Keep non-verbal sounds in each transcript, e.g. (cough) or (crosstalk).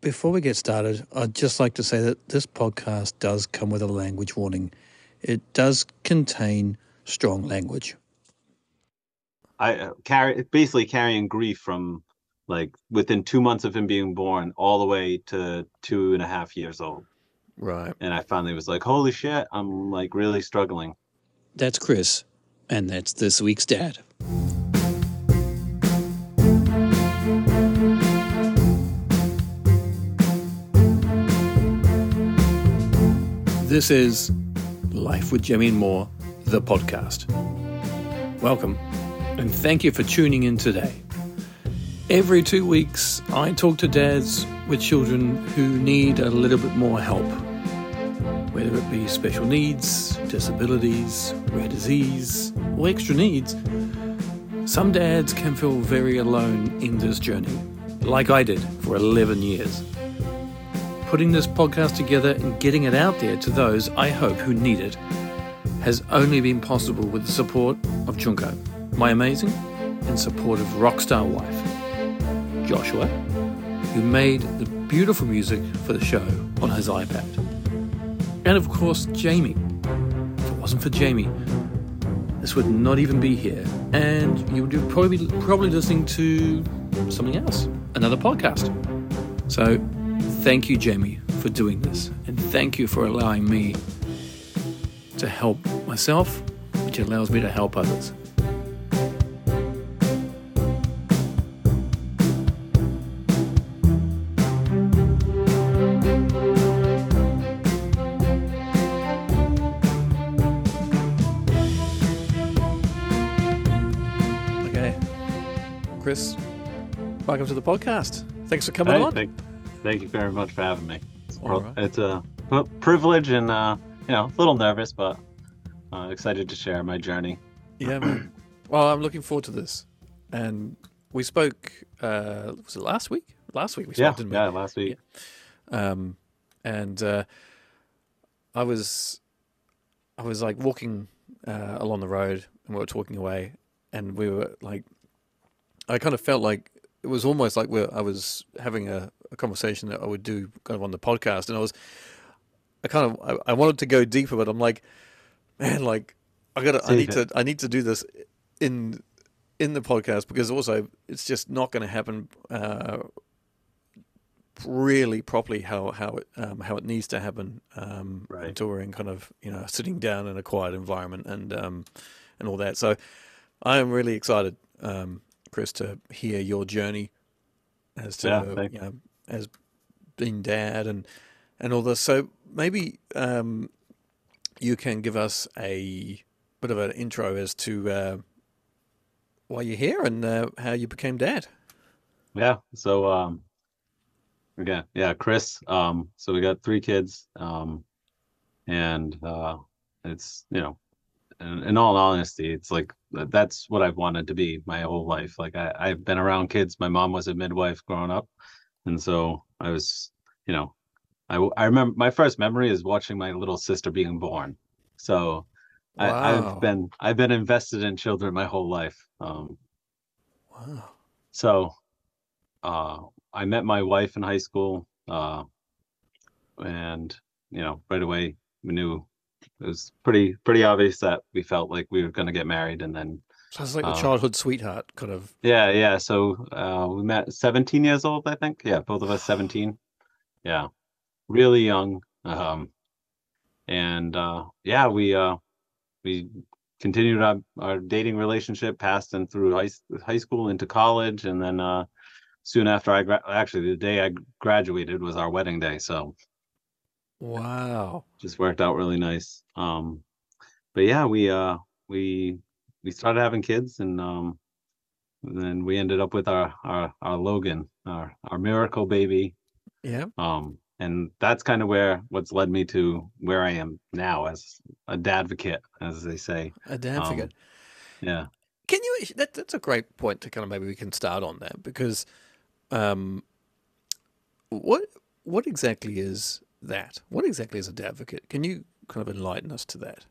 Before we get started, I'd just like to say that this podcast does come with a language warning. It does contain strong language. I uh, carry basically carrying grief from like within two months of him being born all the way to two and a half years old. Right. And I finally was like, holy shit, I'm like really struggling. That's Chris, and that's this week's dad. This is Life with Jamie and More, the podcast. Welcome, and thank you for tuning in today. Every two weeks, I talk to dads with children who need a little bit more help, whether it be special needs, disabilities, rare disease, or extra needs. Some dads can feel very alone in this journey, like I did for 11 years. Putting this podcast together and getting it out there to those I hope who need it has only been possible with the support of Junko, my amazing and supportive rock star wife, Joshua, who made the beautiful music for the show on his iPad, and of course, Jamie. If it wasn't for Jamie, this would not even be here, and you would probably be probably listening to something else, another podcast. So, thank you, Jamie, for doing this, and thank you for allowing me to help myself, which allows me to help others. Okay. Chris, welcome to the podcast. Thanks for coming Hey, on. thank, thank you very much for having me. It's, right. it's a privilege and uh, you know, a little nervous, but uh, excited to share my journey. Yeah, man. (clears throat) Well, I'm looking forward to this. And we spoke, uh, was it last week? Last week we spoke, Yeah, didn't we? yeah, last week. Um, and uh, I was, I was like walking uh, along the road, and we were talking away, and we were like, I kind of felt like it was almost like we I was having a, a conversation that I would do kind of on the podcast, and I was, I kind of, I, I wanted to go deeper, but I'm like, man, like, I gotta, I need it. to, I need to do this in in the podcast because also it's just not going to happen uh, really properly how how it um, how it needs to happen um, Right. until we're in kind of you know sitting down in a quiet environment and um, and all that. So I am really excited, um, Chris, to hear your journey as to Yeah, you know as being dad and and all this. So maybe um, you can give us a bit of an intro as to uh, why you're here and uh, how you became dad. Yeah. So um again, yeah, Chris. Um, so we got three kids. Um and uh it's you know in, in all honesty, it's like that's what I've wanted to be my whole life. Like I, I've been around kids. My mom was a midwife growing up. And so I was, you know, I I remember my first memory is watching my little sister being born. So I, Wow. I've been I've been invested in children my whole life. Um Wow. so uh I met my wife in high school, uh and you know, right away we knew it was pretty pretty obvious that we felt like we were gonna get married and then So it's like the Uh, childhood sweetheart kind of. yeah, yeah. So uh we met 17 years old, I think. Yeah, both of us 17. Yeah. Really young. Um and uh yeah, we uh we continued our, our dating relationship past and through high, high school into college and then uh soon after I gra- actually the day I graduated was our wedding day, so Wow. just worked out really nice. Um but yeah, we uh we we started having kids and um and then we ended up with our our our Logan, our our miracle baby. Yeah. Um and that's kind of where what's led me to where I am now as a dadvocate, as they say. A damn Um. Yeah. Can you? That, that's a great point to kind of maybe we can start on that because, um, what what exactly is that? What exactly is a advocate? Can you kind of enlighten us to that?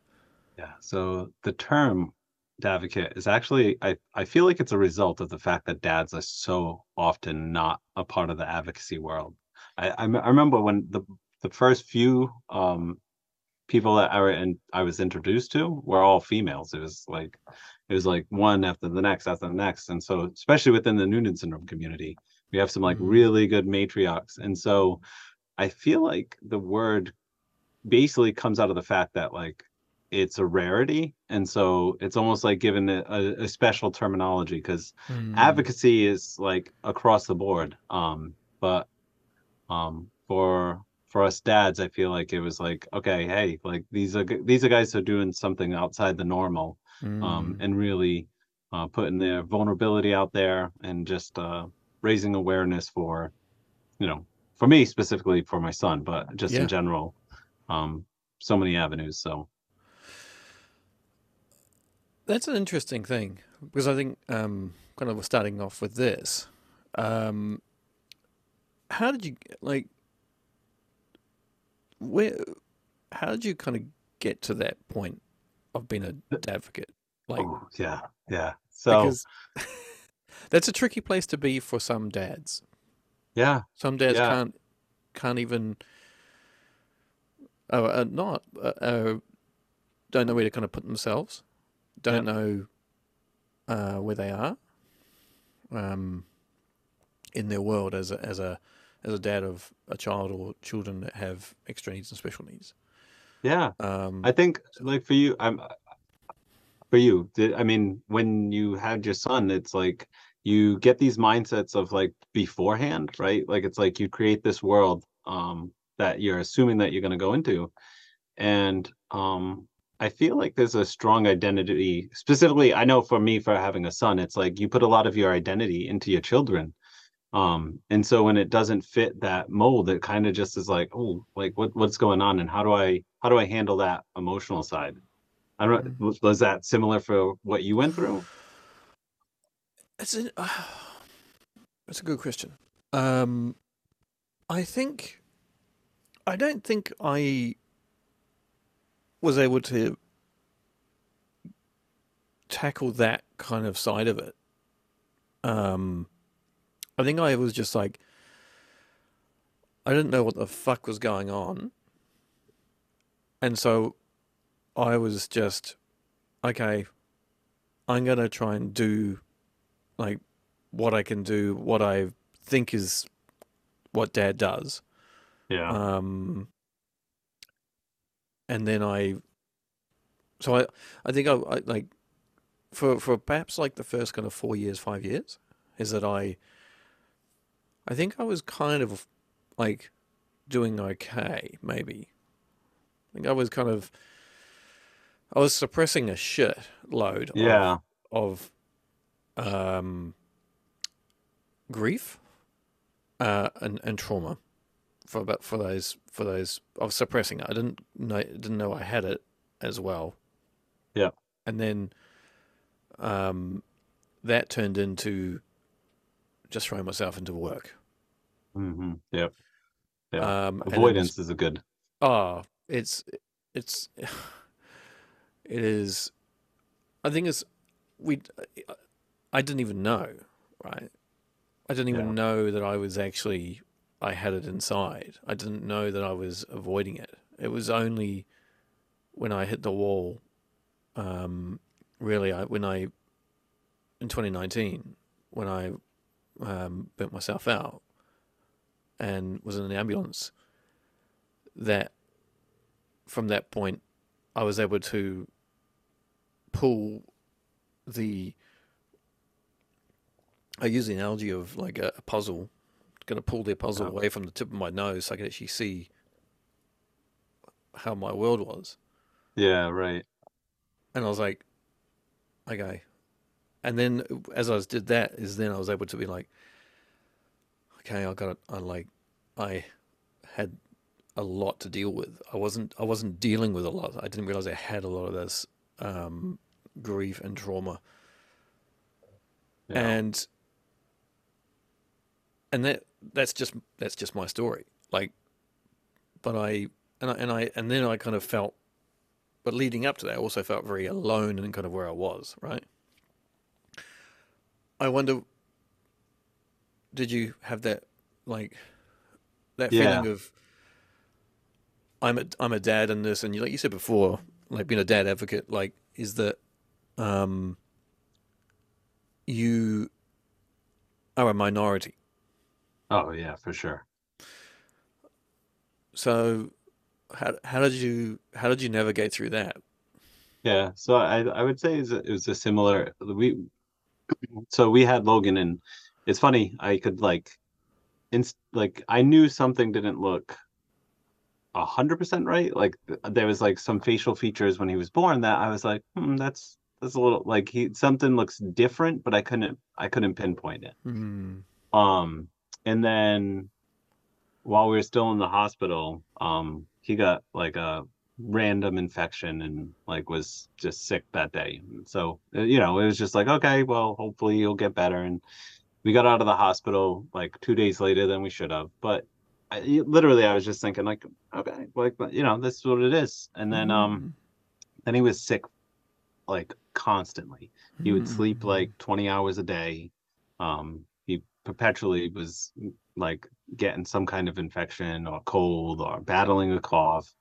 Yeah. So the term dadvocate is actually I, I feel like it's a result of the fact that dads are so often not a part of the advocacy world. I, I I remember when the the first few um people that I were and I was introduced to were all females. It was like it was like one after the next after the next, and so especially within the Noonan syndrome community, we have some like Mm. really good matriarchs, and so I feel like the word basically comes out of the fact that like it's a rarity, and so it's almost like given it a, a special terminology because Mm. advocacy is like across the board um but um for for us dads i feel like it was like okay hey like these are these are guys who are doing something outside the normal um Mm. and really uh putting their vulnerability out there and just uh raising awareness for you know for me specifically for my son but just Yeah. in general um so many avenues so That's an interesting thing because I think um, kind of starting off with this. Um, how did you like? Where? How did you kind of get to that point of being an advocate? Like, oh, yeah yeah so (laughs) that's a tricky place to be for some dads. yeah Some dads Yeah. can't can't even. Oh, uh, not uh, uh, don't know where to kind of put themselves. Don't know uh, where they are. Um, in their world as a as a as a dad of a child or children that have extra needs and special needs. yeah Um, I think like for you, I'm for you. Did, I mean, when you had your son, it's like you get these mindsets of like beforehand, right? Like it's like you create this world um that you're assuming that you're going to go into, and um I feel like there's a strong identity. Specifically, I know for me, for having a son, it's like you put a lot of your identity into your children. Um, and so when it doesn't fit that mold, it kind of just is like, oh, like what what's going on, and how do I how do I handle that emotional side? I don't. Was, was that similar for what you went through? It's an, uh, (sighs) that's a good question. Um, I think I don't think I was able to tackle that kind of side of it. Um, I think I was just like I didn't know what the fuck was going on, and so I was just okay. I'm gonna try and do like what I can do, what I think is what dad does. Yeah. Um, and then I, so I, I think I, I like for for perhaps like the first kind of four years, five years, is that I, I think I was kind of like doing okay, maybe. I think I was kind of, I was suppressing a shit load. of- yeah. of um, grief uh, and and trauma for about for those for those I was suppressing it. I didn't know didn't know I had it as well. Yeah. And then um, that turned into just throwing myself into work. Mm-hmm. Yep. Yeah. Um, it was- Avoidance is a good. Oh, it's it's (sighs) it is. I think it's we. I didn't even know, right? I didn't even Yeah. know that I was actually I had it inside. I didn't know that I was avoiding it. It was only when I hit the wall. Um, really, I when I in 2019 when I um, burnt myself out and was in an ambulance that from that point I was able to pull the I use the analogy of like a, a puzzle going to pull the puzzle away from the tip of my nose so I can actually see how my world was Yeah. Right. and I was like okay and then as I was, did that is then I was able to be like okay I got it I like I had a lot to deal with I wasn't I wasn't dealing with a lot I didn't realize I had a lot of this um, grief and trauma Yeah. and and that that's just that's just my story like but i and i and i and then i kind of felt but leading up to that i also felt very alone in kind of where i was right i wonder did you have that like that Yeah. feeling of I'm a I'm a dad and this, and you like you said before, like being a dad advocate, like is that um you are a minority. Oh yeah, for sure. So how how did you how did you navigate through that? Yeah, so I I would say it was a similar we (clears throat) so we had Logan and it's funny I could like inst like I knew something didn't look a hundred percent right like there was like some facial features when he was born that I was like hmm that's that's a little like he something looks different but I couldn't I couldn't pinpoint it Hmm. um and then while we were still in the hospital um he got like a random infection and like was just sick that day. So uh, you know it was just like okay well hopefully you'll get better. And we got out of the hospital like two days later than we should have. But I, literally i was just thinking like okay like you know this is what it is. And then um then he was sick like constantly. He would sleep Hmm. like 20 hours a day. Um perpetually was like getting some kind of infection or cold or battling a cough.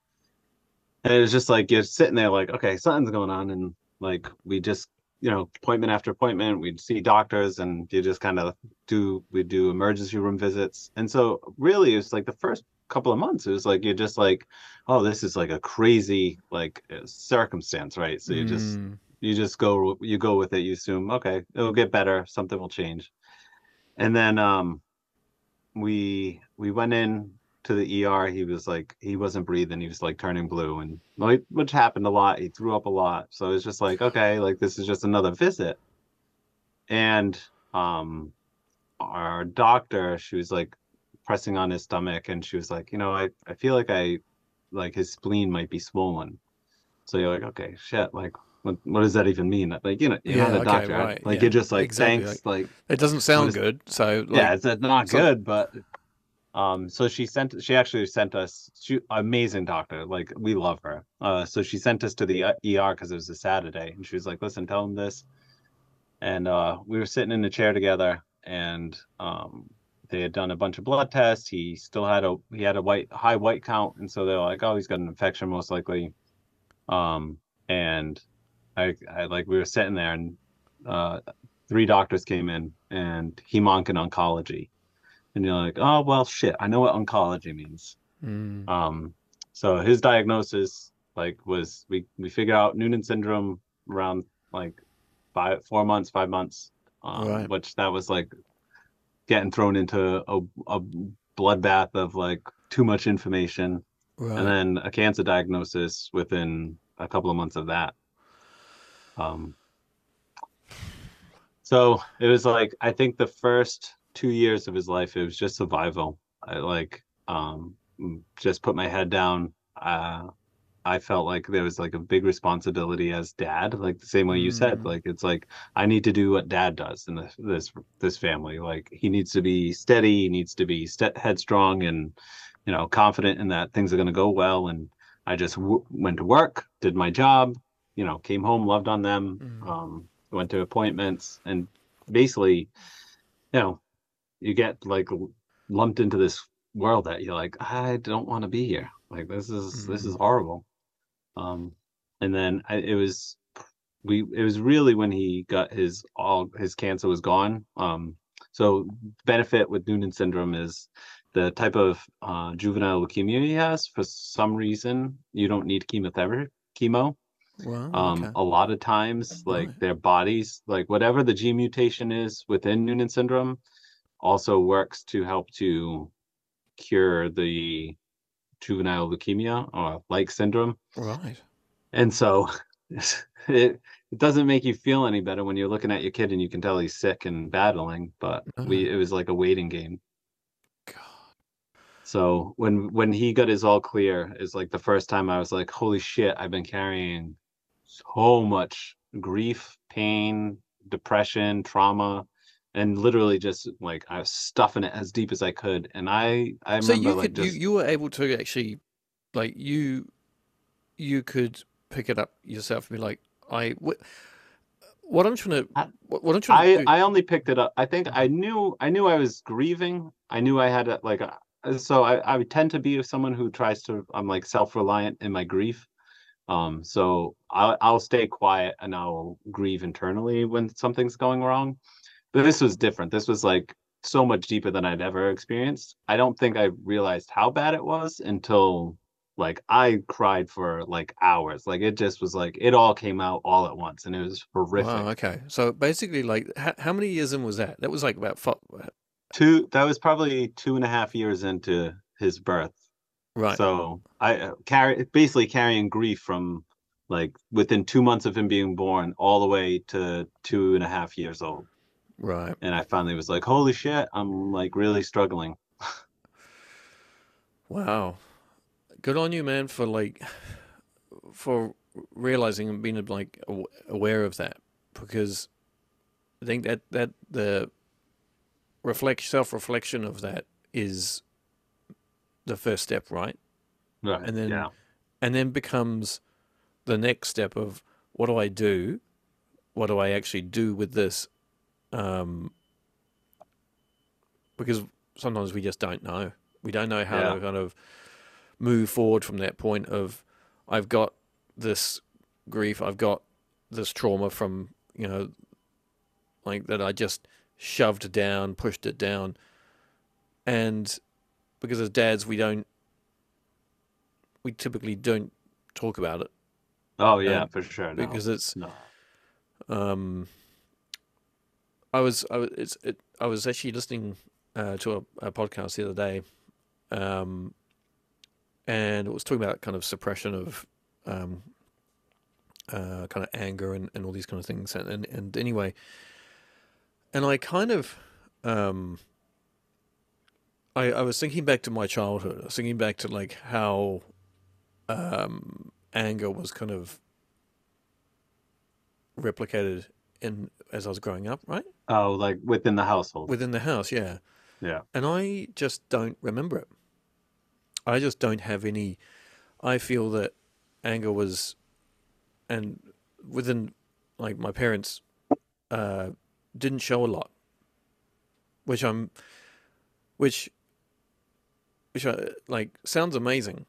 And it was just like you're sitting there like okay something's going on. And like we just you know appointment after appointment we'd see doctors and you just kind of do we do emergency room visits. And so really it was like the first couple of months it was like you're just like oh this is like a crazy like uh, circumstance right? So you just Hmm. you just go you go with it you assume okay it'll get better something will change and then um we we went in to the ER he was like he wasn't breathing. He was like turning blue. And which happened a lot. He threw up a lot. So it's just like okay like this is just another visit. And um our doctor she was like pressing on his stomach. And she was like you know I I feel like I like his spleen might be swollen. So you're like okay shit like what, what does that even mean like you know you're Yeah, not a okay, doctor right, like yeah, you're just like exactly, thanks like It doesn't sound good. So like, yeah, it's not so- good, but um, so she sent she actually sent us she amazing doctor, like we love her. Uh, so she sent us to the uh, ER because it was a Saturday, and she was like, "Listen, tell him this." And uh, we were sitting in the chair together, and um, they had done a bunch of blood tests. He still had a he had a white high white count, and so they're like, "Oh, he's got an infection most likely." Um, and I, I like we were sitting there, and uh, three doctors came in, and hemonc and oncology, and you're like, "Oh well, shit, I know what oncology means." Hmm. Um, so his diagnosis like was we we figured out Noonan syndrome around like five four months five months, um, Right. which that was like getting thrown into a a bloodbath of like too much information, right. and then a cancer diagnosis within a couple of months of that. Um, so it was like I think the first two years of his life, it was just survival. I like um just put my head down. Uh, I felt like there was like a big responsibility as dad, like the same way you said. Mm. Like it's like I need to do what dad does in this this this family. Like he needs to be steady, he needs to be st- headstrong, and you know confident in that things are going to go well. And I just w- went to work, did my job, you know, came home, loved on them, Mm. um, went to appointments, and basically, you know, you get like lumped into this world that you're like, I don't want to be here. Like this is this is horrible. Um, and then I, it was we it was really when he got his all his cancer was gone. Um, so benefit with Noonan syndrome is the type of uh, juvenile leukemia he has. For some reason, you don't need chemotherapy chemo Wow. um okay. a lot of times like Right. their bodies like whatever the G mutation is within noonan syndrome also works to help to cure the juvenile leukemia or like syndrome Right. and so (laughs) it it doesn't make you feel any better when you're looking at your kid and you can tell he's sick and battling but we it was like a waiting game God. so when when he got his all clear is like the first time I was like, holy shit, I've been carrying so much grief, pain, depression, trauma, and literally just like I was stuffing it as deep as I could. And I I So remember you like could just you, you were able to actually like you you could pick it up yourself and be like I what, what I'm trying to what, I'm trying to I do I only picked it up. I think I knew I knew I was grieving. I knew I had a, like a, so I, I tend to be someone who tries to I'm like self-reliant in my grief. Um, so I'll I'll stay quiet and I'll grieve internally when something's going wrong. But this was different. This was like so much deeper than I'd ever experienced. I don't think I realized how bad it was until like I cried for like hours. Like it just was like it all came out all at once and it was horrific. Wow. Okay. So basically, like, how, how many years in was that? That was like about five, Two that was probably two and a half years into his birth. Right. So I uh, carry basically carrying grief from like within two months of him being born all the way to two and a half years old. right. And I finally was like, holy shit, I'm like really struggling. (laughs) Wow. Good on you, man, for like (sighs) for realizing and being like aware of that because I think that that the reflect self-reflection of that is the first step, right? Right. And then yeah. and then becomes the next step of what do I do? What do I actually do with this? Um, because sometimes we just don't know. We don't know how Yeah. to kind of move forward from that point of I've got this grief, I've got this trauma from you know, like that I just shoved down, pushed it down, and because as dads we don't we typically don't talk about it Oh yeah, um, for sure. No. because it's no. um I was I was it's it, I was actually listening uh, to a, a podcast the other day um and it was talking about kind of suppression of um uh kind of anger and, and all these kind of things and, and and anyway and I kind of um I, I was thinking back to my childhood. I was thinking back to like how um, anger was kind of replicated in as I was growing up, right? Oh, like within the household. Within the house, yeah. yeah. And I just don't remember it. I just don't have any. I feel that anger was, and within, like my parents, uh, didn't show a lot. Which I'm, which, which I, like sounds amazing.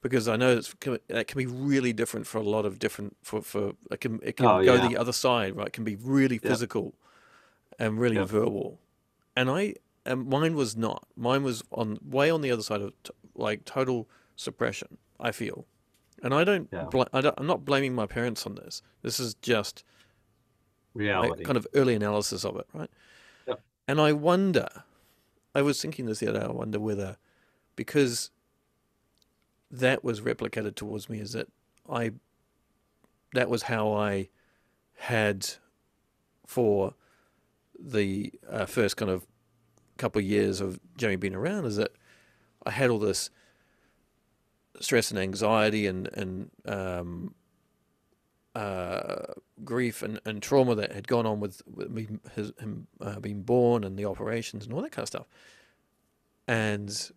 Because I know it's, can- that can be really different for a lot of different for for it can it can Oh, go yeah. the other side right. It can be really physical, and really Yeah. verbal, and I and mine was not. Mine was on way on the other side of t- like total suppression. I feel, and I don't. Yeah. Bl- I don't I'm not blaming my parents on this. This is just like, kind of early analysis of it, right? Yep. And I wonder. I was thinking this the other day. I wonder whether because that was replicated towards me is that I that was how I had for the uh, first kind of couple of years of Jamie being around is that I had all this stress and anxiety and and um, uh, grief and, and trauma that had gone on with, with me, his, him uh, being born and the operations and all that kind of stuff. And,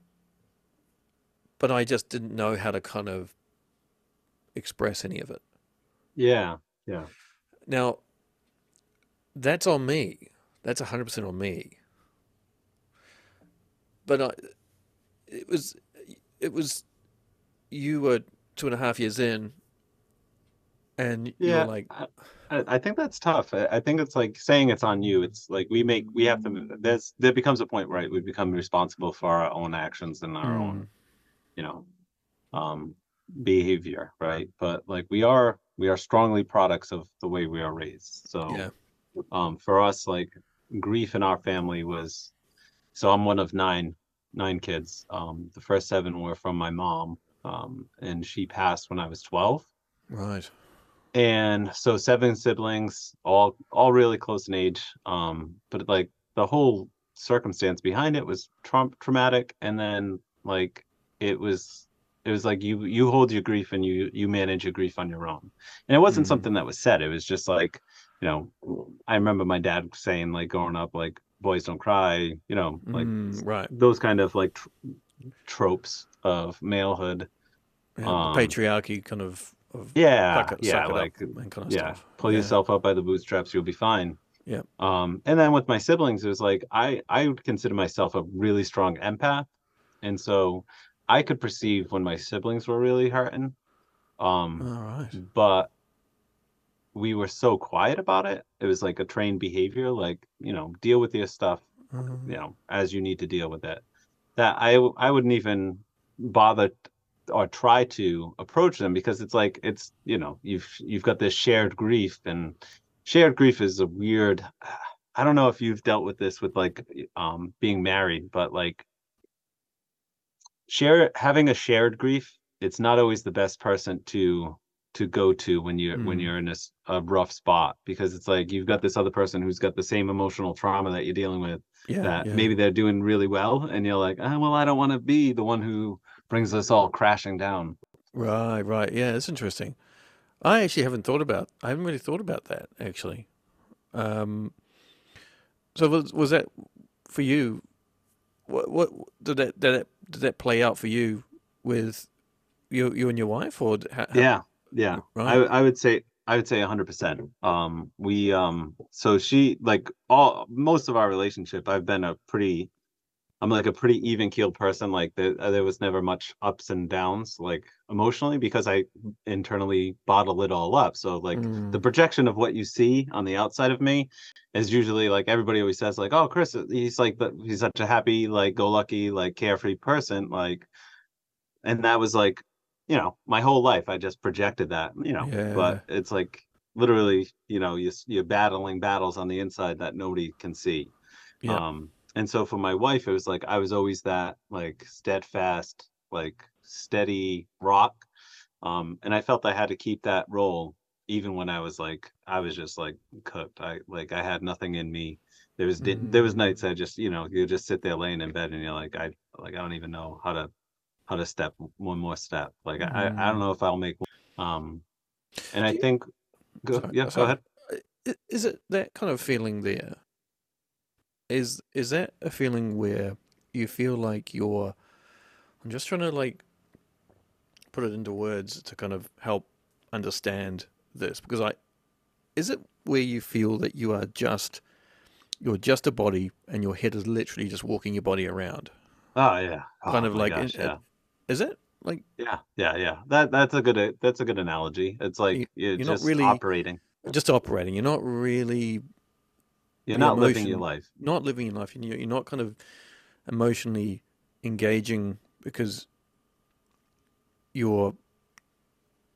but I just didn't know how to kind of express any of it. yeah. Yeah. Now, that's on me. That's 100% on me. But I, it was, it was, you were two and a half years in, and Yeah. like, I, I think that's tough. I, think it's like saying it's on you. It's like we make we have to. There's there becomes a point right we become responsible for our own actions and our own, you know, um, behavior, right? But like we are we are strongly products of the way we are raised. So Yeah. um, for us, like grief in our family was. So I'm one of nine nine kids. Um, the first seven were from my mom, um, and she passed when I was 12 right. And so seven siblings all all really close in age um but like the whole circumstance behind it was tra- traumatic and then like it was it was like you you hold your grief and you you manage your grief on your own and it wasn't Mhm. something that was said it was just like you know i remember my dad saying like growing up like boys don't cry you know like Mm, right. those kind of like tr- tropes of malehood Yeah, um, patriarchy kind of, of yeah suck yeah suck like kind of yeah stuff. pull Yeah. yourself up by the bootstraps you'll be fine Yep. um and then with my siblings it was like i i would consider myself a really strong empath and so I could perceive when my siblings were really hurting. Um, All right. but we were so quiet about it. It was like a trained behavior, like, you know, deal with your stuff, Um, you know, as you need to deal with it. That I I wouldn't even bother or try to approach them because it's like it's, you know, you've you've got this shared grief and shared grief is a weird (sighs) I don't know if you've dealt with this with like um being married, but like share having a shared grief, it's not always the best person to to go to when you're when Mm. you're in a rough spot because it's like you've got this other person who's got the same emotional trauma that you're dealing with yeah. that yeah. maybe they're doing really well and you're like ah, well i don't want to be the one who brings us all crashing down Right, right. Yeah, it's interesting. I actually haven't thought about. I haven't really thought about that actually. Um, so was was that for you? What what did that did that did that play out for you with you you and your wife or how, yeah yeah I, right? I would say i would say 100% um we um so she like all most of our relationship i've been a pretty i'm like a pretty even keeled person like there, there was never much ups and downs like emotionally because i internally bottle it all up so like Mm, the projection of what you see on the outside of me is usually like everybody always says like oh chris he's like the, he's such a happy like go lucky like carefree person like and that was like you know my whole life i just projected that you know Yeah. but it's like literally you know you, you're battling battles on the inside that nobody can see Yeah. um and so for my wife it was like i was always that like steadfast like steady rock um and i felt i had to keep that role even when i was like i was just like cooked i like i had nothing in me there was di- there was Mm. nights i just you know you just sit there laying in bed and you're like i like i don't even know how to how to step one more step like i i don't Mm. know if i'll make um and i you- think go Sorry, yeah go ahead Is it that kind of feeling there? Is is that a feeling where you feel like you're? I'm just trying to like put it into words to kind of help understand this because I is it where you feel that you are just you're just a body and your head is literally just walking your body around? Oh yeah. Oh, kind Oh of like gosh, in- yeah. is it? Like yeah yeah yeah. That that's a good that's a good analogy. It's like you're, you're not just really- operating. just operating. You're not really you're not living your life not living your life. You're, you're not kind of emotionally engaging because you're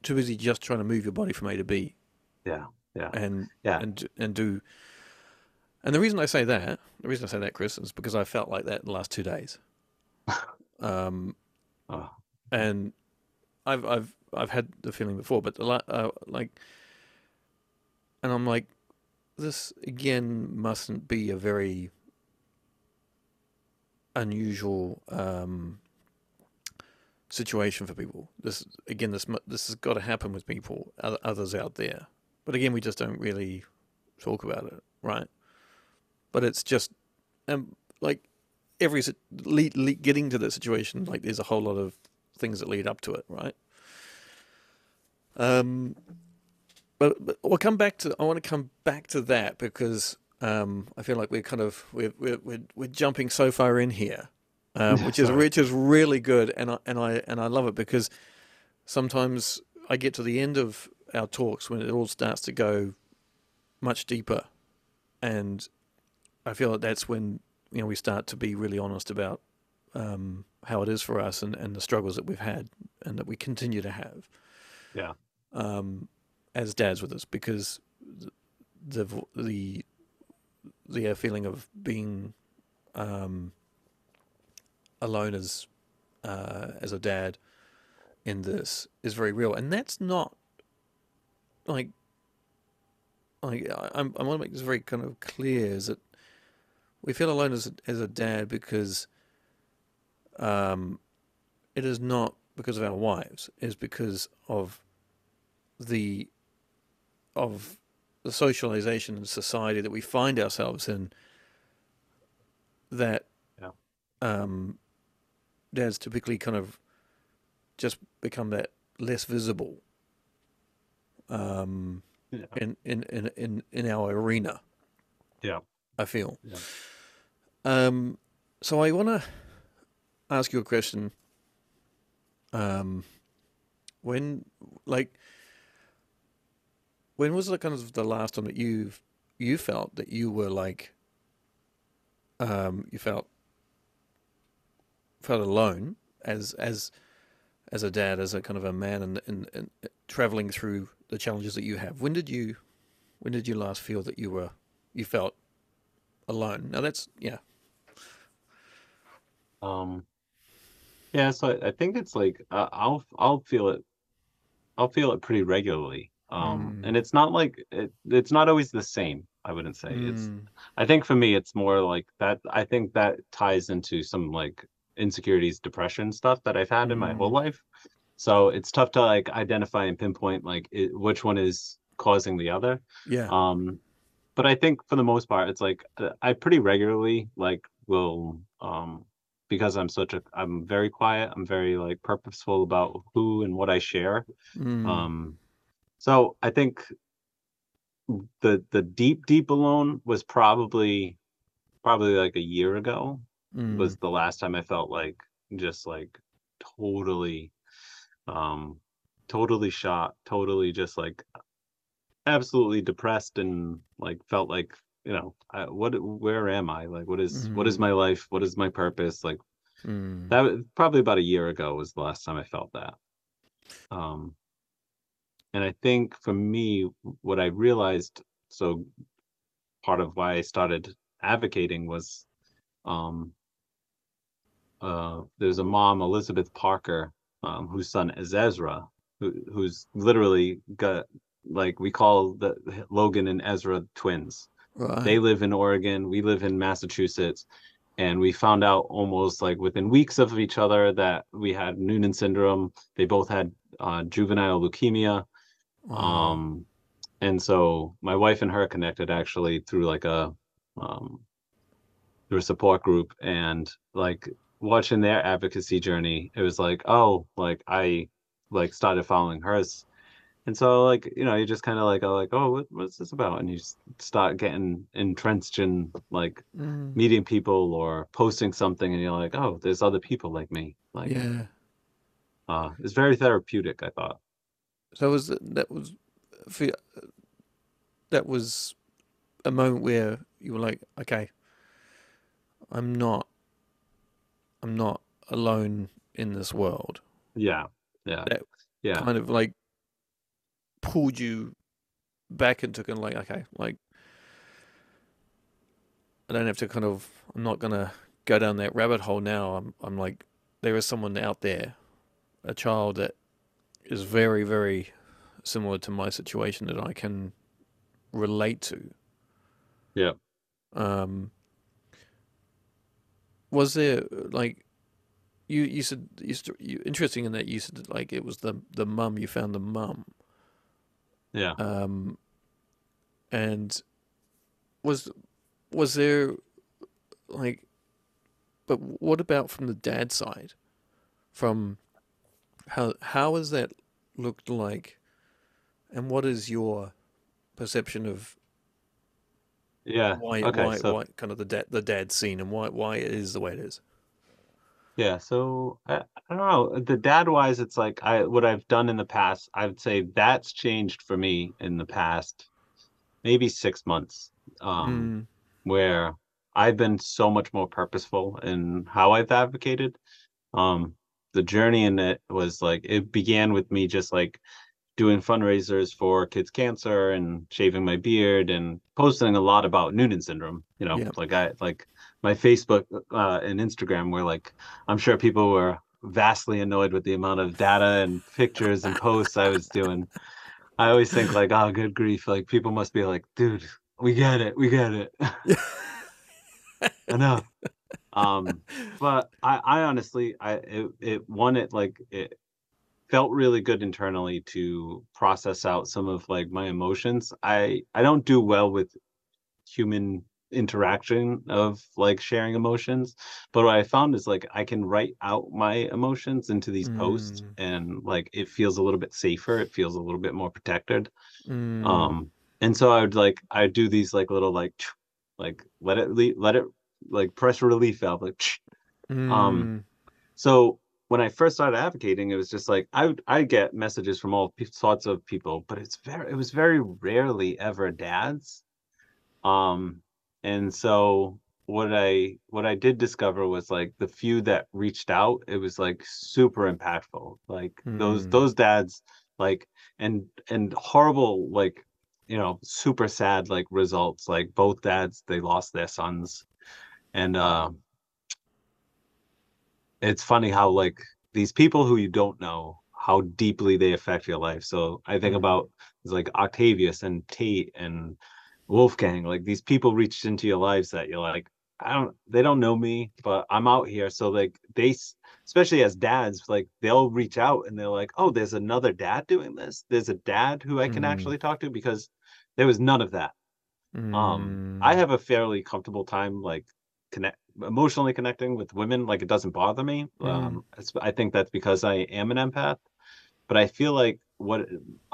too busy just trying to move your body from A to B yeah yeah and Yeah. and and do. And the reason I say that, the reason I say that, Chris, is because I felt like that the last two days. (laughs) um, oh, and I've I've I've had the feeling before, but the uh, like, and I'm like, this again mustn't be a very unusual um, situation for people. This again, this this has got to happen with people, others out there. But again, we just don't really talk about it, right? But it's just, um, like every getting to that situation, like there's a whole lot of things that lead up to it, right? Um, but, but we'll come back to. I want to come back to that because um, I feel like we're kind of we're we're we're, we're jumping so far in here, um, which is which is really good, and I and I and I love it because sometimes I get to the end of our talks when it all starts to go much deeper, and I feel like that's when you know we start to be really honest about um, how it is for us and, and the struggles that we've had and that we continue to have. Yeah. Um, as dads with us because the the the, uh, feeling of being um, alone as uh, as a dad in this is very real, and that's not like like I, I'm, I want to make this very kind of clear: is that we feel alone as a, as a dad because um, it is not because of our wives; it is because of the of the socialization and society that we find ourselves in. That Yeah. um, dads typically kind of just become that less visible um, Yeah. in, in, in, in, in our arena. Yeah. I feel. Yeah. Um, so I want to ask you a question. Um, when like when was the kind of the last time that you you felt that you were like um you felt felt alone as as as a dad as a kind of a man and and, and traveling through the challenges that you have? When did you when did you last feel that you were you felt alone? Now that's yeah. Um, yeah, so I, think it's like uh, I'll I'll feel it I'll feel it pretty regularly. Um, Mm. and it's not like it, it's not always the same, I wouldn't say. It's Mm, I think for me it's more like that I think that ties into some like insecurities, depression stuff that I've had in my whole life. So it's tough to like identify and pinpoint like it, which one is causing the other. yeah Um, but I think for the most part, it's like uh, I pretty regularly like will um because I'm such a I'm very quiet. I'm very like purposeful about who and what I share. Mm, Um, so I think the the deep deep alone was probably probably like a year ago mm, was the last time I felt like just like totally um totally shot, totally just like absolutely depressed and like felt like you know I, what where am I? Like what is what is Mhm. my life? What is my purpose? Like mm, that was probably about a year ago was the last time I felt that. Um and I think for me what I realized so part of why I started advocating was um uh there's a mom Elizabeth Parker um whose son is Ezra who who's literally got like we call the Logan and Ezra twins right they live in Oregon, we live in Massachusetts, and we found out almost like within weeks of each other that we had Noonan syndrome. They both had uh, juvenile leukemia. Wow. Um, and so my wife and her connected actually through like a um, through a support group, and like watching their advocacy journey, it was like, oh, like I like started following hers. And so like you know you just kind of like like oh what, what's this about? And you start getting entrenched in like Mm, meeting people or posting something and you're like oh there's other people like me like yeah. uh it's very therapeutic i thought so was that was for, that was a moment where you were like okay i'm not i'm not alone in this world. Yeah yeah. That yeah. kind of like pulled you back into kind of like okay like i don't have to kind of i'm not gonna go down that rabbit hole now. I'm i'm like there is someone out there a child that is very very similar to my situation that i can relate to. Yeah. um was there like you you said you, you interesting in that you said like it was the the mum you found the mum. Yeah. Um and was was there like but what about from the dad side? From how how has that looked like and what is your perception of yeah why okay why so why kind of the dad the dad scene and why why it is the way it is Yeah, so I, I don't know. The dad wise, it's like I what I've done in the past, I would say that's changed for me in the past maybe six months. Um, Mm, where I've been so much more purposeful in how I've advocated. Um, the journey in it was like it began with me just like doing fundraisers for kids cancer and shaving my beard and posting a lot about Noonan syndrome. You know, Yeah. like I like my Facebook uh, and Instagram were like I'm sure people were vastly annoyed with the amount of data and pictures and posts I was doing. I always think like, oh, good grief! Like people must be like, dude, we get it, we get it. enough. (laughs) Um, but I, I honestly, I it, it one it like it felt really good internally to process out some of like my emotions. I I don't do well with human interaction of like sharing emotions, but what I found is like I can write out my emotions into these posts, Mm. and like it feels a little bit safer. It feels a little bit more protected. mm, Um, and so I would like I do these like little like like let it le- let it like press relief valve like um, mm, so when I first started advocating, it was just like I would I get messages from all sorts of people, but it's very it was very rarely ever dads. Um, and so what I what I did discover was like the few that reached out, it was like super impactful. Like those Mm. those dads like and and horrible like you know super sad like results like both dads they lost their sons and uh it's funny how like these people who you don't know how deeply they affect your life so i think Mm. about it's like octavius and tate and wolfgang like these people reached into your lives that you're like i don't they don't know me but i'm out here so like they especially as dads like they'll reach out and they're like oh there's another dad doing this there's a dad who i can Mm. actually talk to because there was none of that um i Mm. have a fairly comfortable time like connect emotionally connecting with women like it doesn't bother me Mm. um i think that's because i am an empath but i feel like what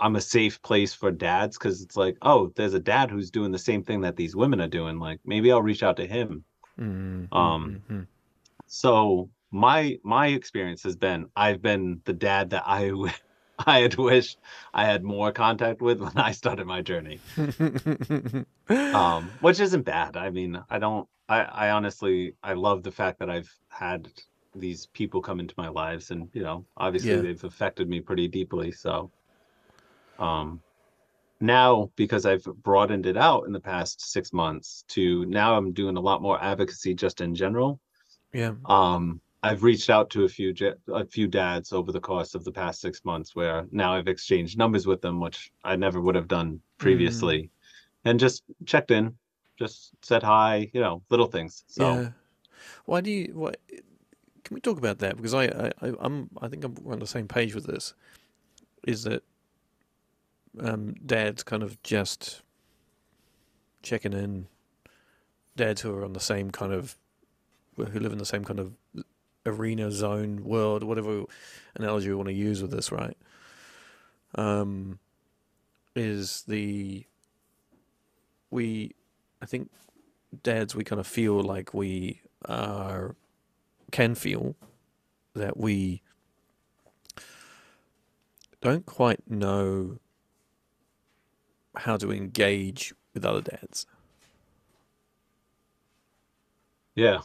i'm a safe place for dads because it's like oh there's a dad who's doing the same thing that these women are doing like maybe i'll reach out to him Mm, mm, um, mm, mm. so my my experience has been i've been the dad that i (laughs) I had wished i had more contact with when i started my journey (laughs) um which isn't bad i mean i don't i i honestly i love the fact that i've had these people come into my lives and you know obviously Yeah. they've affected me pretty deeply so um now because i've broadened it out in the past six months to now i'm doing a lot more advocacy just in general yeah. um i've reached out to a few a few dads over the course of the past six months where now i've exchanged numbers with them which i never would have done previously and just checked in just said hi you know little things so Yeah. Why do you? Why? Can we talk about that? Because I, I, I'm, I think I'm on the same page with this. Is that um, dads kind of just checking in? Dads who are on the same kind of, who live in the same kind of arena zone world, whatever analogy we want to use with this, right? Um, is the we, I think, dads we kind of feel like we are can feel that we don't quite know how to engage with other dads. yeah.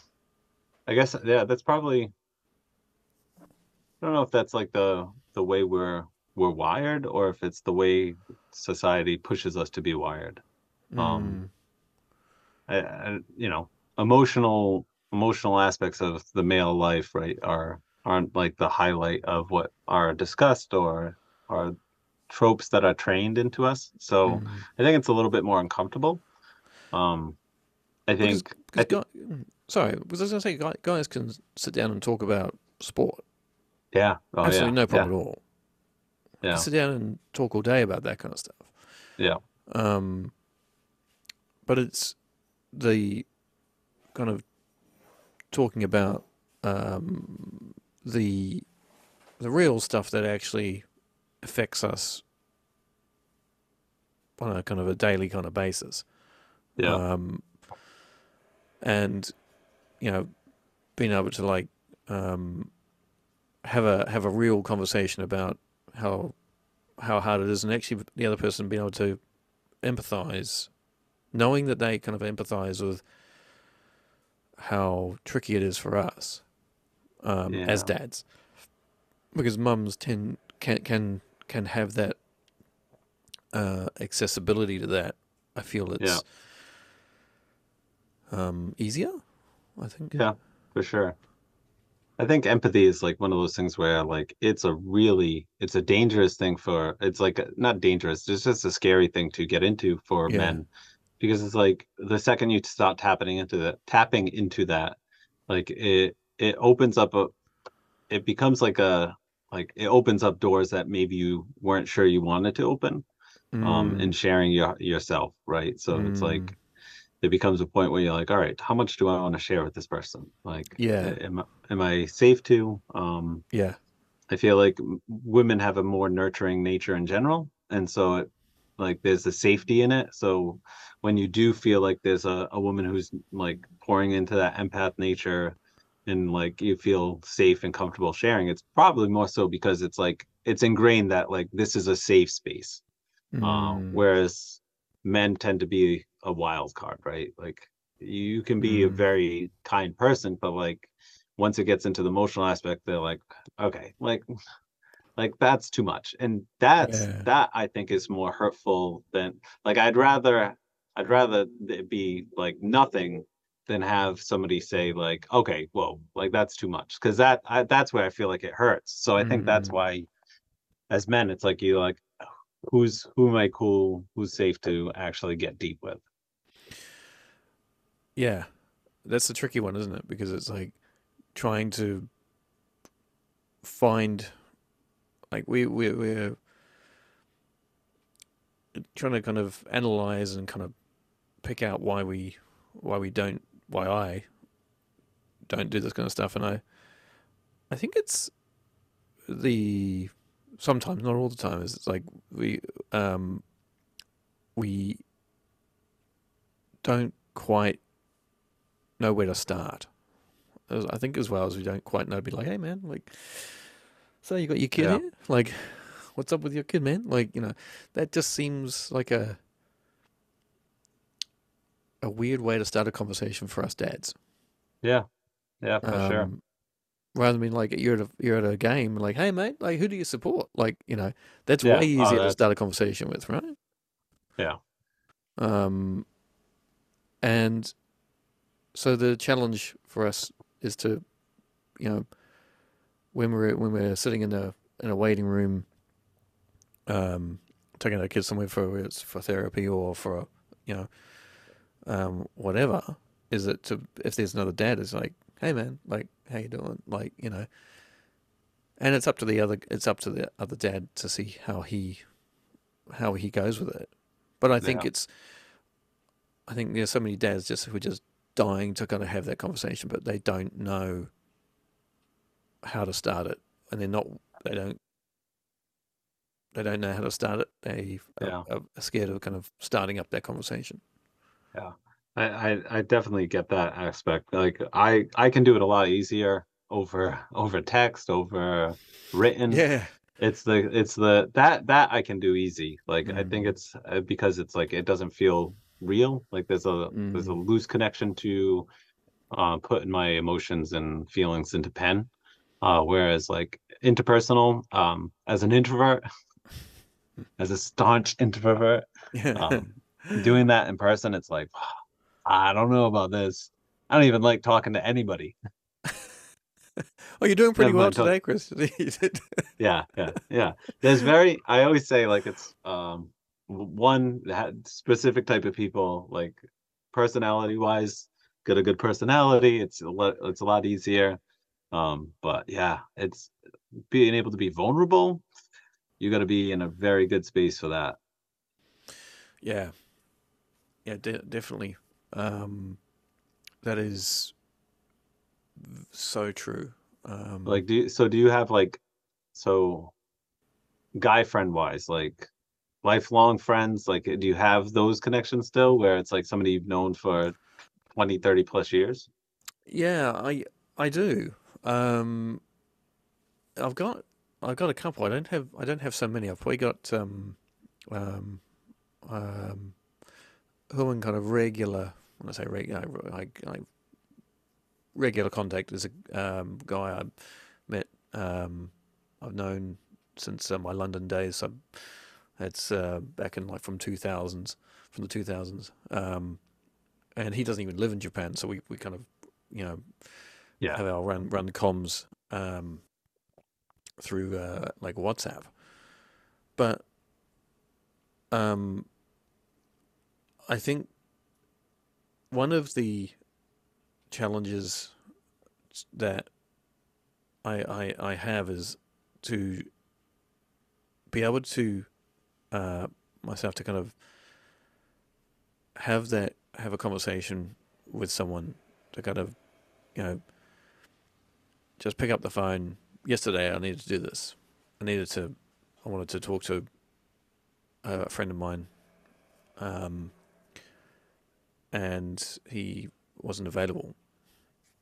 I guess yeah that's probably i don't know if that's like the the way we're we're wired or if it's the way society pushes us to be wired. Um, I, I, you know emotional emotional aspects of the male life right are aren't like the highlight of what are discussed or are tropes that are trained into us so Mm. i think it's a little bit more uncomfortable um i think because I mm, sorry, because I was going to say guy- guys can sit down and talk about sport. yeah oh, Absolutely yeah, no problem at all. yeah, yeah. Sit down and talk all day about that kind of stuff. Yeah. Um, but it's the kind of talking about um, the the real stuff that actually affects us on a kind of a daily kind of basis. yeah Um, and you know, being able to like um, have a have a real conversation about how how hard it is, and actually the other person being able to empathize, knowing that they kind of empathize with how tricky it is for us um, as dads, because mums tend can can can have that uh, accessibility to that. I feel it's um, easier. I think. Yeah. for sure i think empathy is like one of those things where like it's a really it's a dangerous thing for it's like not dangerous it's just a scary thing to get into for Yeah. men because it's like the second you start tapping into that tapping into that like it it opens up a it becomes like a like it opens up doors that maybe you weren't sure you wanted to open um Mm, in sharing your yourself right so it's Mm. like it becomes a point where you're like all right how much do i want to share with this person like Yeah. am, I- am i safe to um yeah. i feel like women have a more nurturing nature in general and so it like there's a safety in it. So when you do feel like there's a, a woman who's like pouring into that empath nature and like you feel safe and comfortable sharing it's probably more so because it's like it's ingrained that like this is a safe space. Um, Mm, whereas men tend to be a wild card right? Like you can be a Mm. very kind person but like once it gets into the emotional aspect they're like okay like like that's too much and that's Yeah. that i think is more hurtful than like i'd rather i'd rather it be like nothing than have somebody say like okay whoa like that's too much because that I, that's where i feel like it hurts so i think that's Mm. why as men it's like you like who's who am i cool who's safe to actually get deep with yeah, that's the tricky one, isn't it? Because it's like trying to find, like we we we're trying to kind of analyze and kind of pick out why we why we don't why I don't do this kind of stuff, and I I think it's the sometimes not all the time is it's like we um we don't quite know where to start. I think as well as we don't quite know be like, hey man, like, so you got your kid Yeah. here? Like, what's up with your kid, man? Like, you know, that just seems like a a weird way to start a conversation for us dads. yeah yeah for sure Um, Rather than being like you're at a you're at a game, like, hey mate, like who do you support? Like, you know, that's Yeah. way Oh, easier to start a conversation with, right? Yeah. Um, and so the challenge for us is to, you know, when we're when we're sitting in a in a waiting room, um, taking our kids somewhere for it's for therapy or for you know, um, whatever, is it to if there's another dad, it's like, hey man, like how you doing, like you know, and it's up to the other it's up to the other dad to see how he how he goes with it. But I think Yeah. it's I think there's so many dads just who are just dying to kind of have that conversation, but they don't know how to start it, and they're not they don't they don't know how to start it. They are, Yeah. are scared of kind of starting up that conversation. I, I I definitely get that aspect. Like I I can do it a lot easier over (laughs) over text, over written. Yeah, It's the it's the that that I can do easy. Like I think Mm. it's uh, because it's like it doesn't feel real. Like there's a there's a Mm. loose connection to uh putting my emotions and feelings into pen. Uh whereas like interpersonal, um as an introvert, (laughs) as a staunch introvert, um, doing that in person, it's like I don't know about this. I don't even like talking to anybody. (laughs) oh, you're doing pretty well today, Chris. (laughs) Yeah, yeah, yeah. There's very. I always say like it's um one specific type of people like personality wise get a good personality. It's a lot. It's a lot easier. Um, but yeah, it's being able to be vulnerable. You got to be in a very good space for that. yeah, yeah, de- definitely. Um, that is so true. Um, Like, do you, so? Do you have like so guy friend wise like lifelong friends? Like, do you have those connections still where it's like somebody you've known for 20, 30 plus years? Yeah, I I do. Um, I've got I've got a couple. I don't have I don't have so many. I've probably got um, um, um, in kind of regular. When I say regular, regular contact is a um, guy I met. Um, I've known since uh, my London days. So it's uh, back in like from two thousands, from the two thousands. Um, and he doesn't even live in Japan, so we, we kind of you know Yeah. have our run run comms um, through uh, like WhatsApp. But um, I think one of the challenges that I, I I have is to be able to uh, myself to kind of have that have a conversation with someone to kind of you know just pick up the phone yesterday i needed to do this i needed to i wanted to talk to a friend of mine um and he wasn't available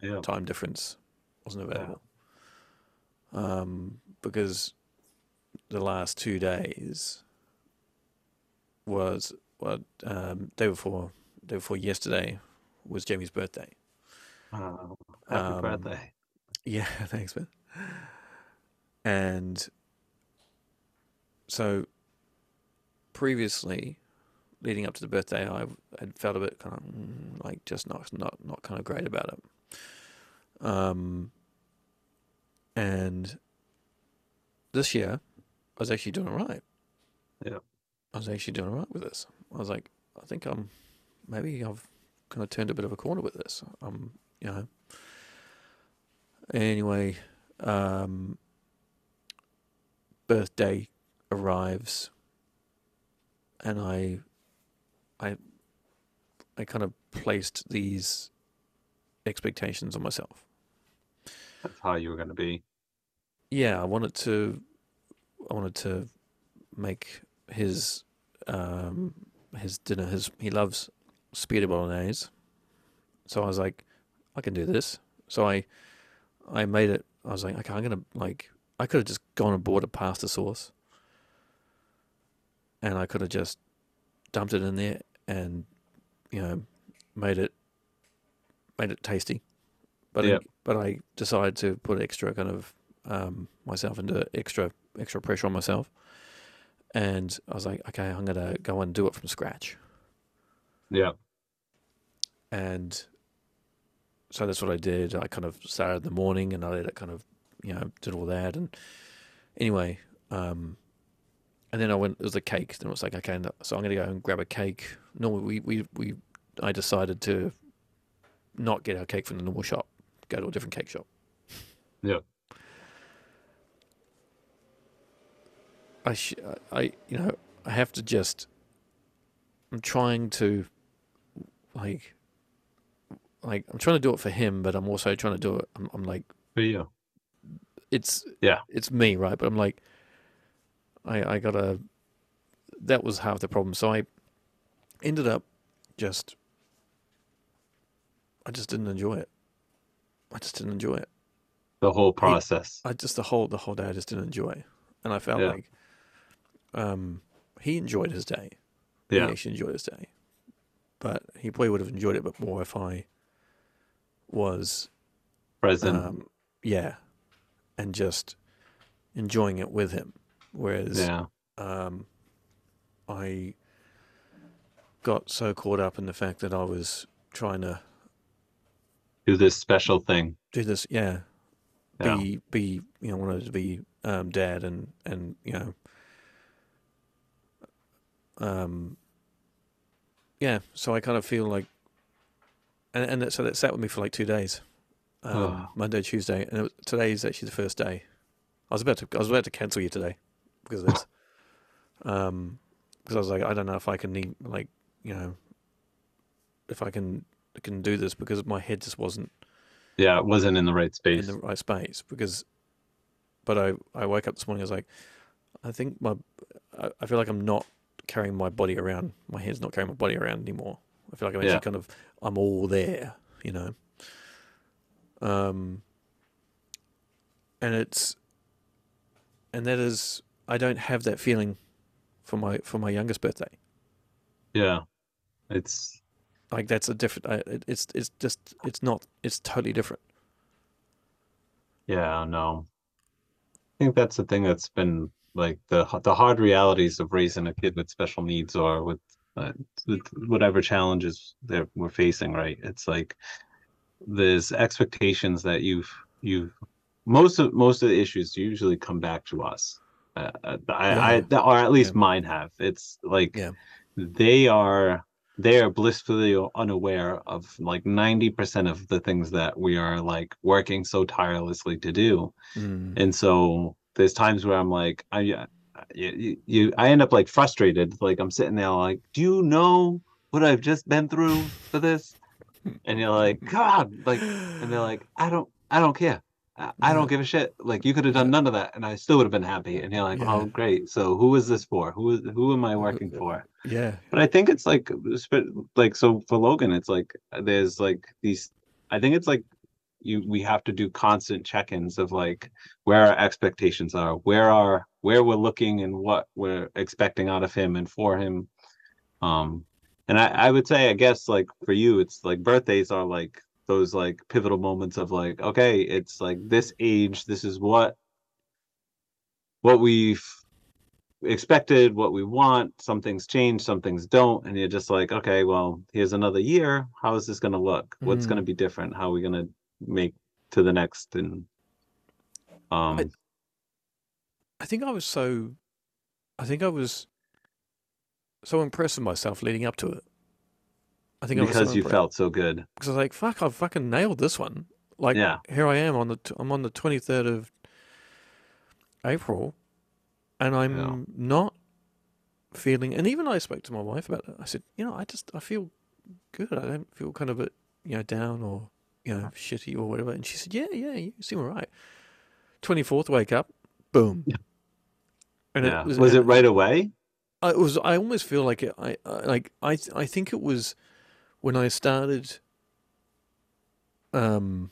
Yeah. time difference wasn't available. Um, because the last two days was what um, day before day before yesterday was Jamie's birthday. Oh, happy Um, birthday. Yeah, (laughs) thanks, man. And so previously, leading up to the birthday, I had felt a bit kind of mm, like just not not not kind of great about it. Um, and this year, I was actually doing all right. Yeah. I was actually doing all right with this. I was like, I think I'm maybe I've kind of turned a bit of a corner with this. Um, you know. Anyway, um, birthday arrives, and I, I, I kind of placed these expectations on myself. That's how you were going to be. Yeah, I wanted to, I wanted to make his, um, his dinner. His he loves spaghetti bolognese, so I was like, I can do this. So I, I made it. I was like, okay, I'm gonna like. I could have just gone and bought a pasta sauce, and I could have just dumped it in there and, you know, made it, made it tasty. But Yeah. I, but I decided to put extra kind of um, myself into extra extra pressure on myself, and I was like, okay, I'm gonna go and do it from scratch. Yeah. and so that's what I did. I kind of started in the morning, and I kind of, you know, did all that, and anyway, um, and then I went. It was a cake. Then it was like, okay, so I'm gonna go and grab a cake. Normally, we we we I decided to not get our cake from the normal shop, go to a different cake shop. Yeah. I sh- I you know I have to just. I'm trying to, like, like I'm trying to do it for him, but I'm also trying to do it. I'm, I'm like, For you. it's Yeah. it's me, right? But I'm like, I I gotta. That was half the problem. So I ended up just. I just didn't enjoy it. I just didn't enjoy it. The whole process. I just the whole the whole day I just didn't enjoy, and I felt Yeah. like, um, he enjoyed his day. Yeah. He actually enjoyed his day, but he probably would have enjoyed it a bit more if I was Present. um, yeah, and just enjoying it with him. Whereas yeah. um, I got so caught up in the fact that I was trying to Do this special thing. do this, yeah, Yeah. be be you know wanted to be um, dad and and you know um yeah. So I kind of feel like, and and that, so that sat with me for like two days, um, Oh. Monday, Tuesday, and it was, today is actually the first day. I was about to I was about to cancel you today because of this, (laughs) um, because I was like I don't know if I can need like you know if I can can do this because my head just wasn't Yeah. It wasn't in the right space. in the right space because but I, I woke up this morning I was like I think my I, I feel like I'm not carrying my body around my head's not carrying my body around anymore I feel like I'm Yeah. actually kind of I'm all there you know um and it's and that is I don't have that feeling for my for my youngest birthday yeah. It's like that's a different it's it's just it's not it's totally different Yeah, no. I think that's the thing that's been like the the hard realities of raising a kid with special needs or with, uh, whatever challenges that we're facing, right? It's like there's expectations that you've you've most of most of the issues usually come back to us. Uh, uh, I, I or at least Yeah. mine have. It's like Yeah. they are they are blissfully unaware of like 90% of the things that we are like working so tirelessly to do mm. and so there's times where i'm like i you, you, you i end up like frustrated like i'm sitting there like do you know what i've just been through for this and you're like god like and they're like i don't i don't care I, I don't give a shit. Like you could have done none of that, and I still would have been happy. And you're like, oh, Yeah. "Oh, great! So who is this for? Who is who am I working uh, for?" yeah But I think it's like, like so for Logan, it's like there's like these. I think it's like you we have to do constant check-ins of like where our expectations are where are where we're looking and what we're expecting out of him and for him. Um and i i would say i guess like for you it's like birthdays are like those like pivotal moments of like okay it's like this age this is what what we've expected what we want some things change some things don't and you're just like okay well here's another year how is this going to look? What's Mm. going to be different? How are we going to make to the next and um I- I think I was so, I think I was so impressed with myself leading up to it. I think I was because so you felt so good because I was like, fuck, I've fucking nailed this one. Like, Yeah. here I am on the t- I'm on the 23rd of April, and I'm Yeah. not feeling. And even I spoke to my wife about it. I said, you know, I just I feel good. I don't feel kind of a you know down or you know shitty or whatever. And she said, yeah, yeah, you seem alright. 24th, wake up, boom. Yeah. And yeah it was, was it right away I it was. I almost feel like it. I, I like. I. I think it was when I started. Um.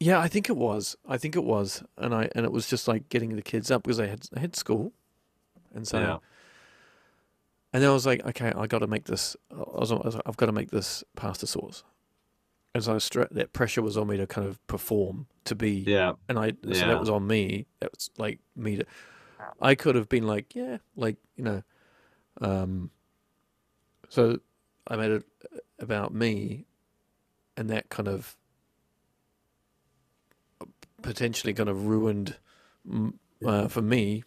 Yeah, I think it was. I think it was, and I and it was just like getting the kids up because I had I had school, and so. Yeah. And then I was like, okay, I got to make this. I was, I was like, I've got to make this pasta sauce. So I stra- that pressure was on me to kind of perform to be yeah and I so Yeah. that was on me. That was like me to. I could have been like, yeah, like you know, um. So I made it about me, and that kind of potentially kind of ruined uh, for me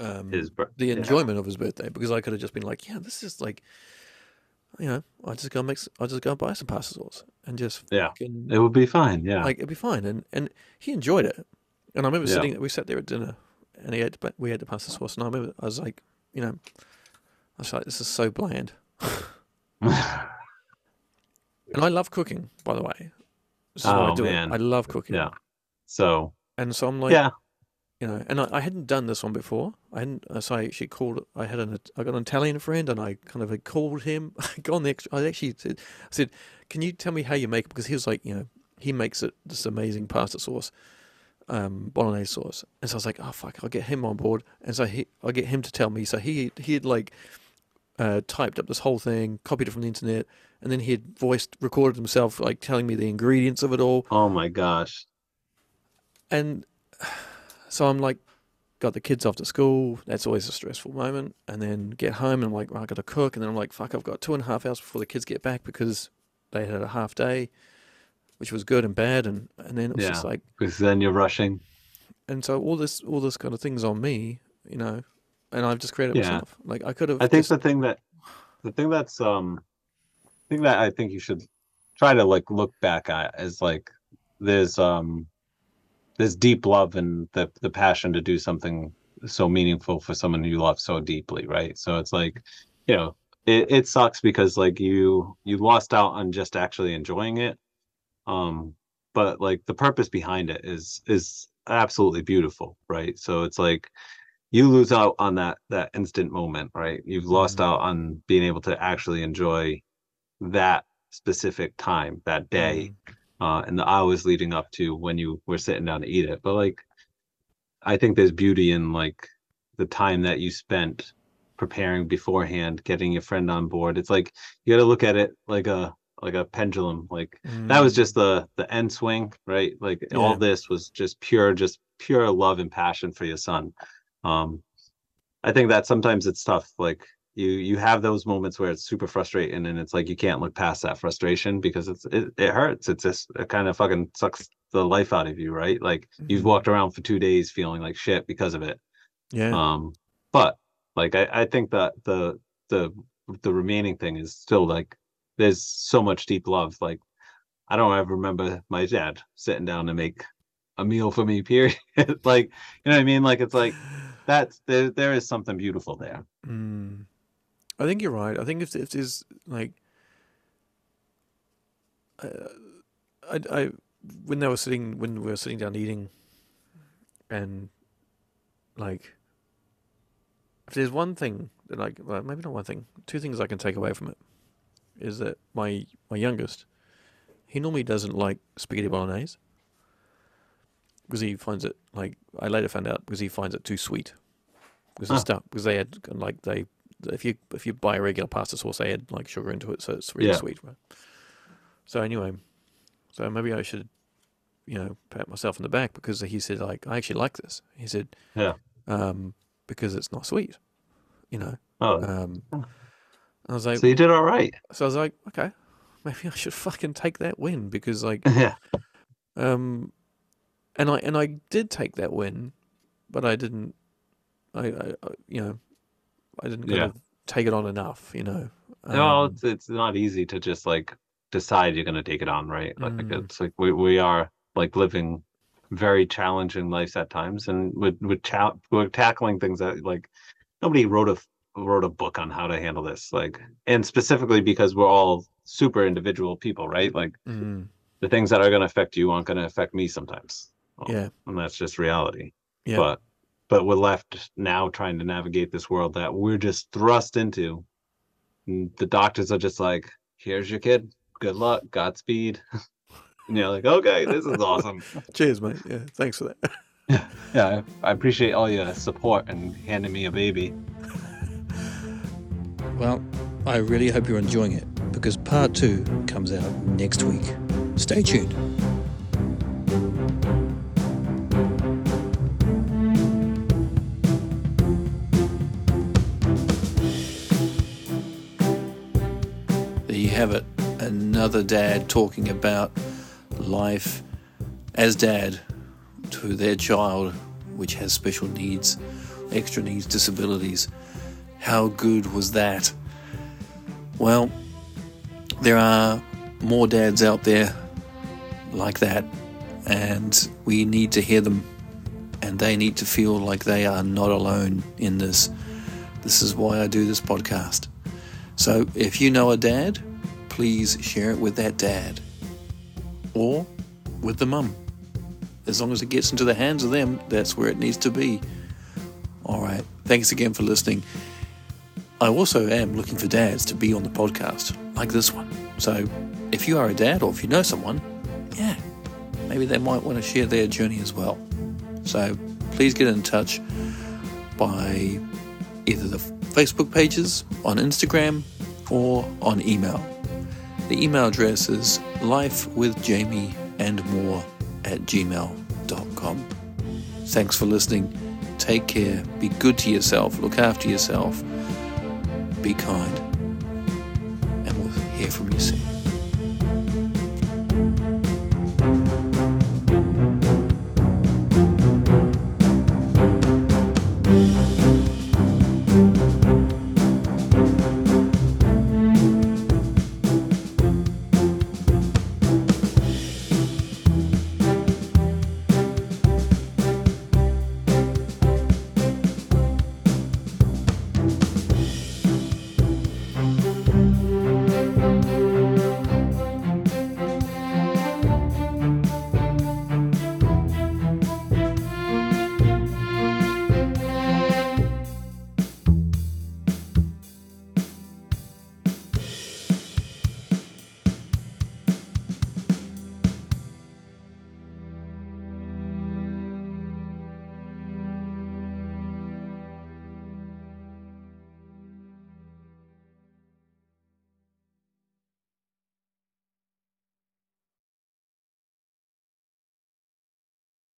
um, his the yeah. enjoyment of his birthday because I could have just been like, yeah, this is like, you know, I just go make, s- I just go buy some pasta sauce and just Yeah. fucking it would be fine yeah like it'd be fine. And and he enjoyed it. And I remember Yeah. sitting, we sat there at dinner, and he had, but we had the pasta sauce, and I remember I was like, you know, I was like, this is so bland. (laughs) And I love cooking, by the way. Is why I Oh, do man. it. I love cooking. yeah so And so I'm like, yeah you know, and I, I hadn't done this one before. I hadn't. uh, So I actually called. I had an. I got an Italian friend, and I kind of had called him. (laughs) I got on the extra. I actually said, I said, "Can you tell me how you make it?" Because he was like, you know, he makes it this amazing pasta sauce, um, bolognese sauce. And so I was like, oh fuck, I'll get him on board. And so he, I'll get him to tell me. So he he had like uh, typed up this whole thing, copied it from the internet, and then he had voiced, recorded himself, like telling me the ingredients of it all. oh my gosh And so I'm like, got the kids off to school. That's always a stressful moment. And then get home and I'm like, well, I got to cook. And then I'm like, fuck, I've got two and a half hours before the kids get back because they had a half day, which was good and bad. And, and then it was just like, because then you're rushing and so all this, all this kind of things on me, you know, and I've just created Yeah. myself. Like I could have. I think just, the thing that the thing that's um thing that I think you should try to like look back at is like there's um there's deep love and the the passion to do something so meaningful for someone you love so deeply, right? So it's like, you know, it, it sucks because like you you lost out on just actually enjoying it. Um but like the purpose behind it is is absolutely beautiful, right? So it's like you lose out on that that instant moment right you've lost Mhm. out on being able to actually enjoy that specific time that day uh and the hours leading up to when you were sitting down to eat it but like i think there's beauty in like the time that you spent preparing beforehand getting your friend on board it's like you got to look at it like a like a pendulum like that was Mm. just the the end swing right like Yeah. all this was just pure just pure love and passion for your son um i think that sometimes it's tough like you you have those moments where it's super frustrating and it's like you can't look past that frustration because it's it, it hurts. It's just it kind of fucking sucks the life out of you right? Like you've Mhm. walked around for two days feeling like shit because of it. Yeah. um but like i i think that the the the remaining thing is still like there's so much deep love. Like i don't ever remember my dad sitting down to make a meal for me (laughs) period. Like you know what i mean? Like it's like (sighs) that's there there is something beautiful there. Mm. I think you're right. I think if if there's like, uh, I I when they were sitting when we were sitting down eating, and like, if there's one thing that like well, maybe not one thing, two things I can take away from it, is that my my youngest, he normally doesn't like spaghetti bolognese because he finds it like I later found out because he finds it too sweet because the stuff because they had like they if you if you buy a regular pasta sauce they add like sugar into it so it's really Yeah. sweet right so anyway so maybe I should you know pat myself on the back because he said like I actually like this he said Yeah. um because it's not sweet you know Oh, um I was like so you did all right. so I was like okay maybe I should (laughs) fucking take that win because like (laughs) yeah. um, and I and I did take that win, but I didn't. I, I I- you know, I didn't kind Yeah. of take it on enough. You know. no, Um, it's it's not easy to just like decide you're gonna take it on, right? Like Mm. it's like we we are like living very challenging lives at times, and with with cha- we're tackling things that like nobody wrote a wrote a book on how to handle this, like, and specifically because we're all super individual people, right? Like mm, the things that are gonna affect you aren't gonna affect me sometimes. Well, yeah. and that's just reality. Yeah. But but we're left now trying to navigate this world that we're just thrust into. And the doctors are just like, "Here's your kid. Good luck. Godspeed." (laughs) and you're like, "Okay, this is awesome." (laughs) Cheers, mate. Yeah. Thanks for that. (laughs) yeah, I, I appreciate all your support and handing me a baby. Well, I really hope you're enjoying it because part two comes out next week. Stay tuned. Have it. Another dad talking about life as dad to their child, which has special needs, extra needs, disabilities. How good was that? Well, there are more dads out there like that, and we need to hear them, and they need to feel like they are not alone in this. This is why I do this podcast. So if you know a dad, please share it with that dad or with the mum. As long as it gets into the hands of them, that's where it needs to be. All right. Thanks again for listening. I also am looking for dads to be on the podcast, like this one. So if you are a dad or if you know someone, yeah, maybe they might want to share their journey as well. So please get in touch by either the Facebook pages, on Instagram, or on email. The email address is lifewithjamie and more at gmail.com. Thanks for listening. Take care. Be good to yourself. Look after yourself. Be kind. And we'll hear from you soon.